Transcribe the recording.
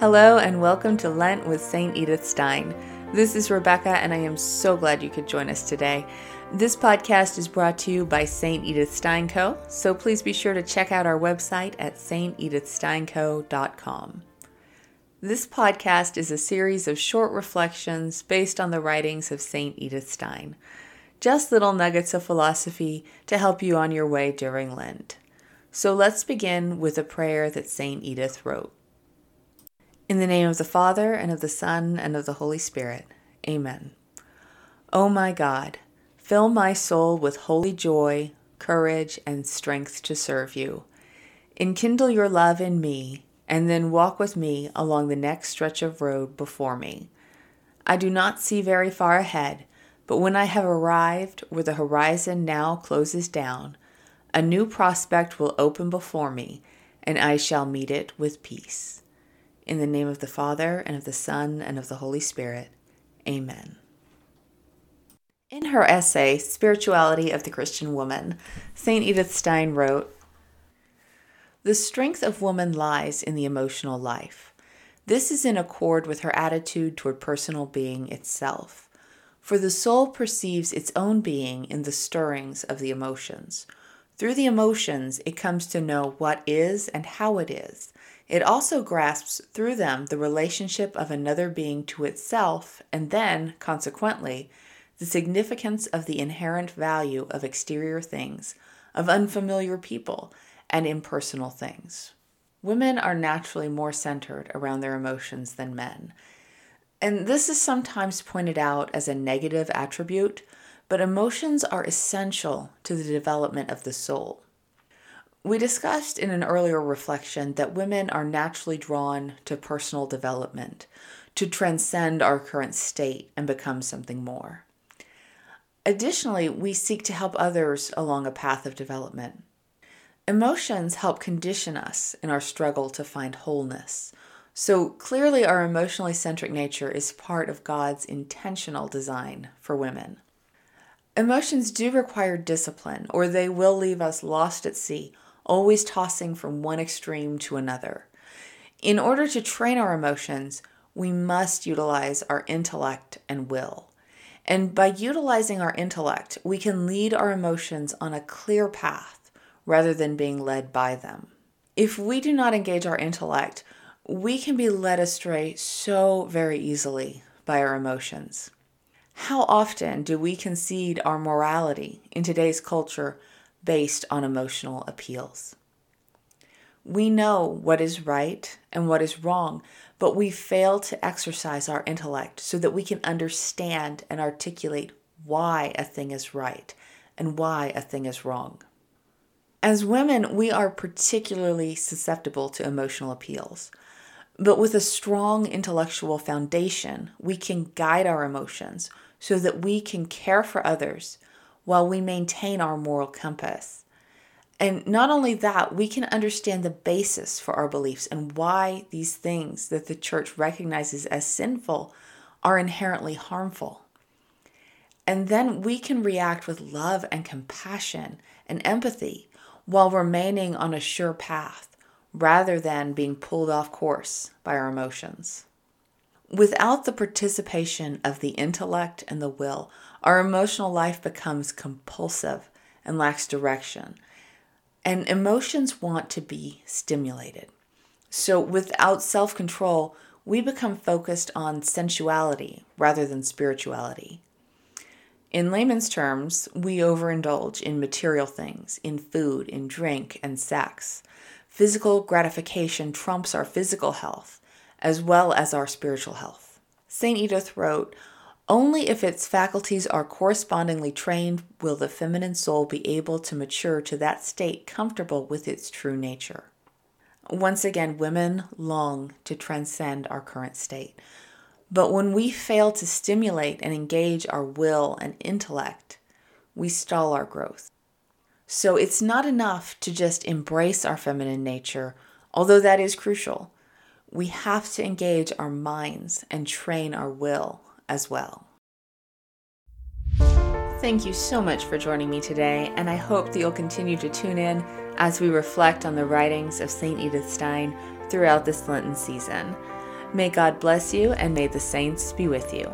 Hello, and welcome to Lent with St. Edith Stein. This is Rebecca, and I am so glad you could join us today. This podcast is brought to you by St. Edith Stein Co., so please be sure to check out our website at stedithsteinco.com. This podcast is a series of short reflections based on the writings of St. Edith Stein. Just little nuggets of philosophy to help you on your way during Lent. So let's begin with a prayer that St. Edith wrote. In the name of the Father, and of the Son, and of the Holy Spirit. Amen. O oh my God, fill my soul with holy joy, courage, and strength to serve you. Enkindle your love in me, and then walk with me along the next stretch of road before me. I do not see very far ahead, but when I have arrived where the horizon now closes down, a new prospect will open before me, and I shall meet it with peace. In the name of the Father, and of the Son, and of the Holy Spirit. Amen. In her essay, Spirituality of the Christian Woman, St. Edith Stein wrote The strength of woman lies in the emotional life. This is in accord with her attitude toward personal being itself. For the soul perceives its own being in the stirrings of the emotions. Through the emotions, it comes to know what is and how it is it also grasps through them the relationship of another being to itself, and then, consequently, the significance of the inherent value of exterior things, of unfamiliar people, and impersonal things. Women are naturally more centered around their emotions than men. And this is sometimes pointed out as a negative attribute, but emotions are essential to the development of the soul. We discussed in an earlier reflection that women are naturally drawn to personal development, to transcend our current state and become something more. Additionally, we seek to help others along a path of development. Emotions help condition us in our struggle to find wholeness. So clearly, our emotionally centric nature is part of God's intentional design for women. Emotions do require discipline, or they will leave us lost at sea always tossing from one extreme to another. In order to train our emotions, we must utilize our intellect and will. And by utilizing our intellect, we can lead our emotions on a clear path rather than being led by them. If we do not engage our intellect, we can be led astray so very easily by our emotions. How often do we concede our morality in today's culture based on emotional appeals. We know what is right and what is wrong, but we fail to exercise our intellect so that we can understand and articulate why a thing is right and why a thing is wrong. As women, we are particularly susceptible to emotional appeals. But with a strong intellectual foundation, we can guide our emotions so that we can care for others while we maintain our moral compass. And not only that, we can understand the basis for our beliefs and why these things that the church recognizes as sinful are inherently harmful. And then we can react with love and compassion and empathy while remaining on a sure path rather than being pulled off course by our emotions. Without the participation of the intellect and the will, our emotional life becomes compulsive and lacks direction. And emotions want to be stimulated. So, without self control, we become focused on sensuality rather than spirituality. In layman's terms, we overindulge in material things, in food, in drink, and sex. Physical gratification trumps our physical health, as well as our spiritual health. St. Edith wrote, only if its faculties are correspondingly trained will the feminine soul be able to mature to that state comfortable with its true nature. Once again, women long to transcend our current state. But when we fail to stimulate and engage our will and intellect, we stall our growth. So it's not enough to just embrace our feminine nature, although that is crucial. We have to engage our minds and train our will as well. Thank you so much for joining me today, and I hope that you'll continue to tune in as we reflect on the writings of St. Edith Stein throughout this Lenten season. May God bless you and may the saints be with you.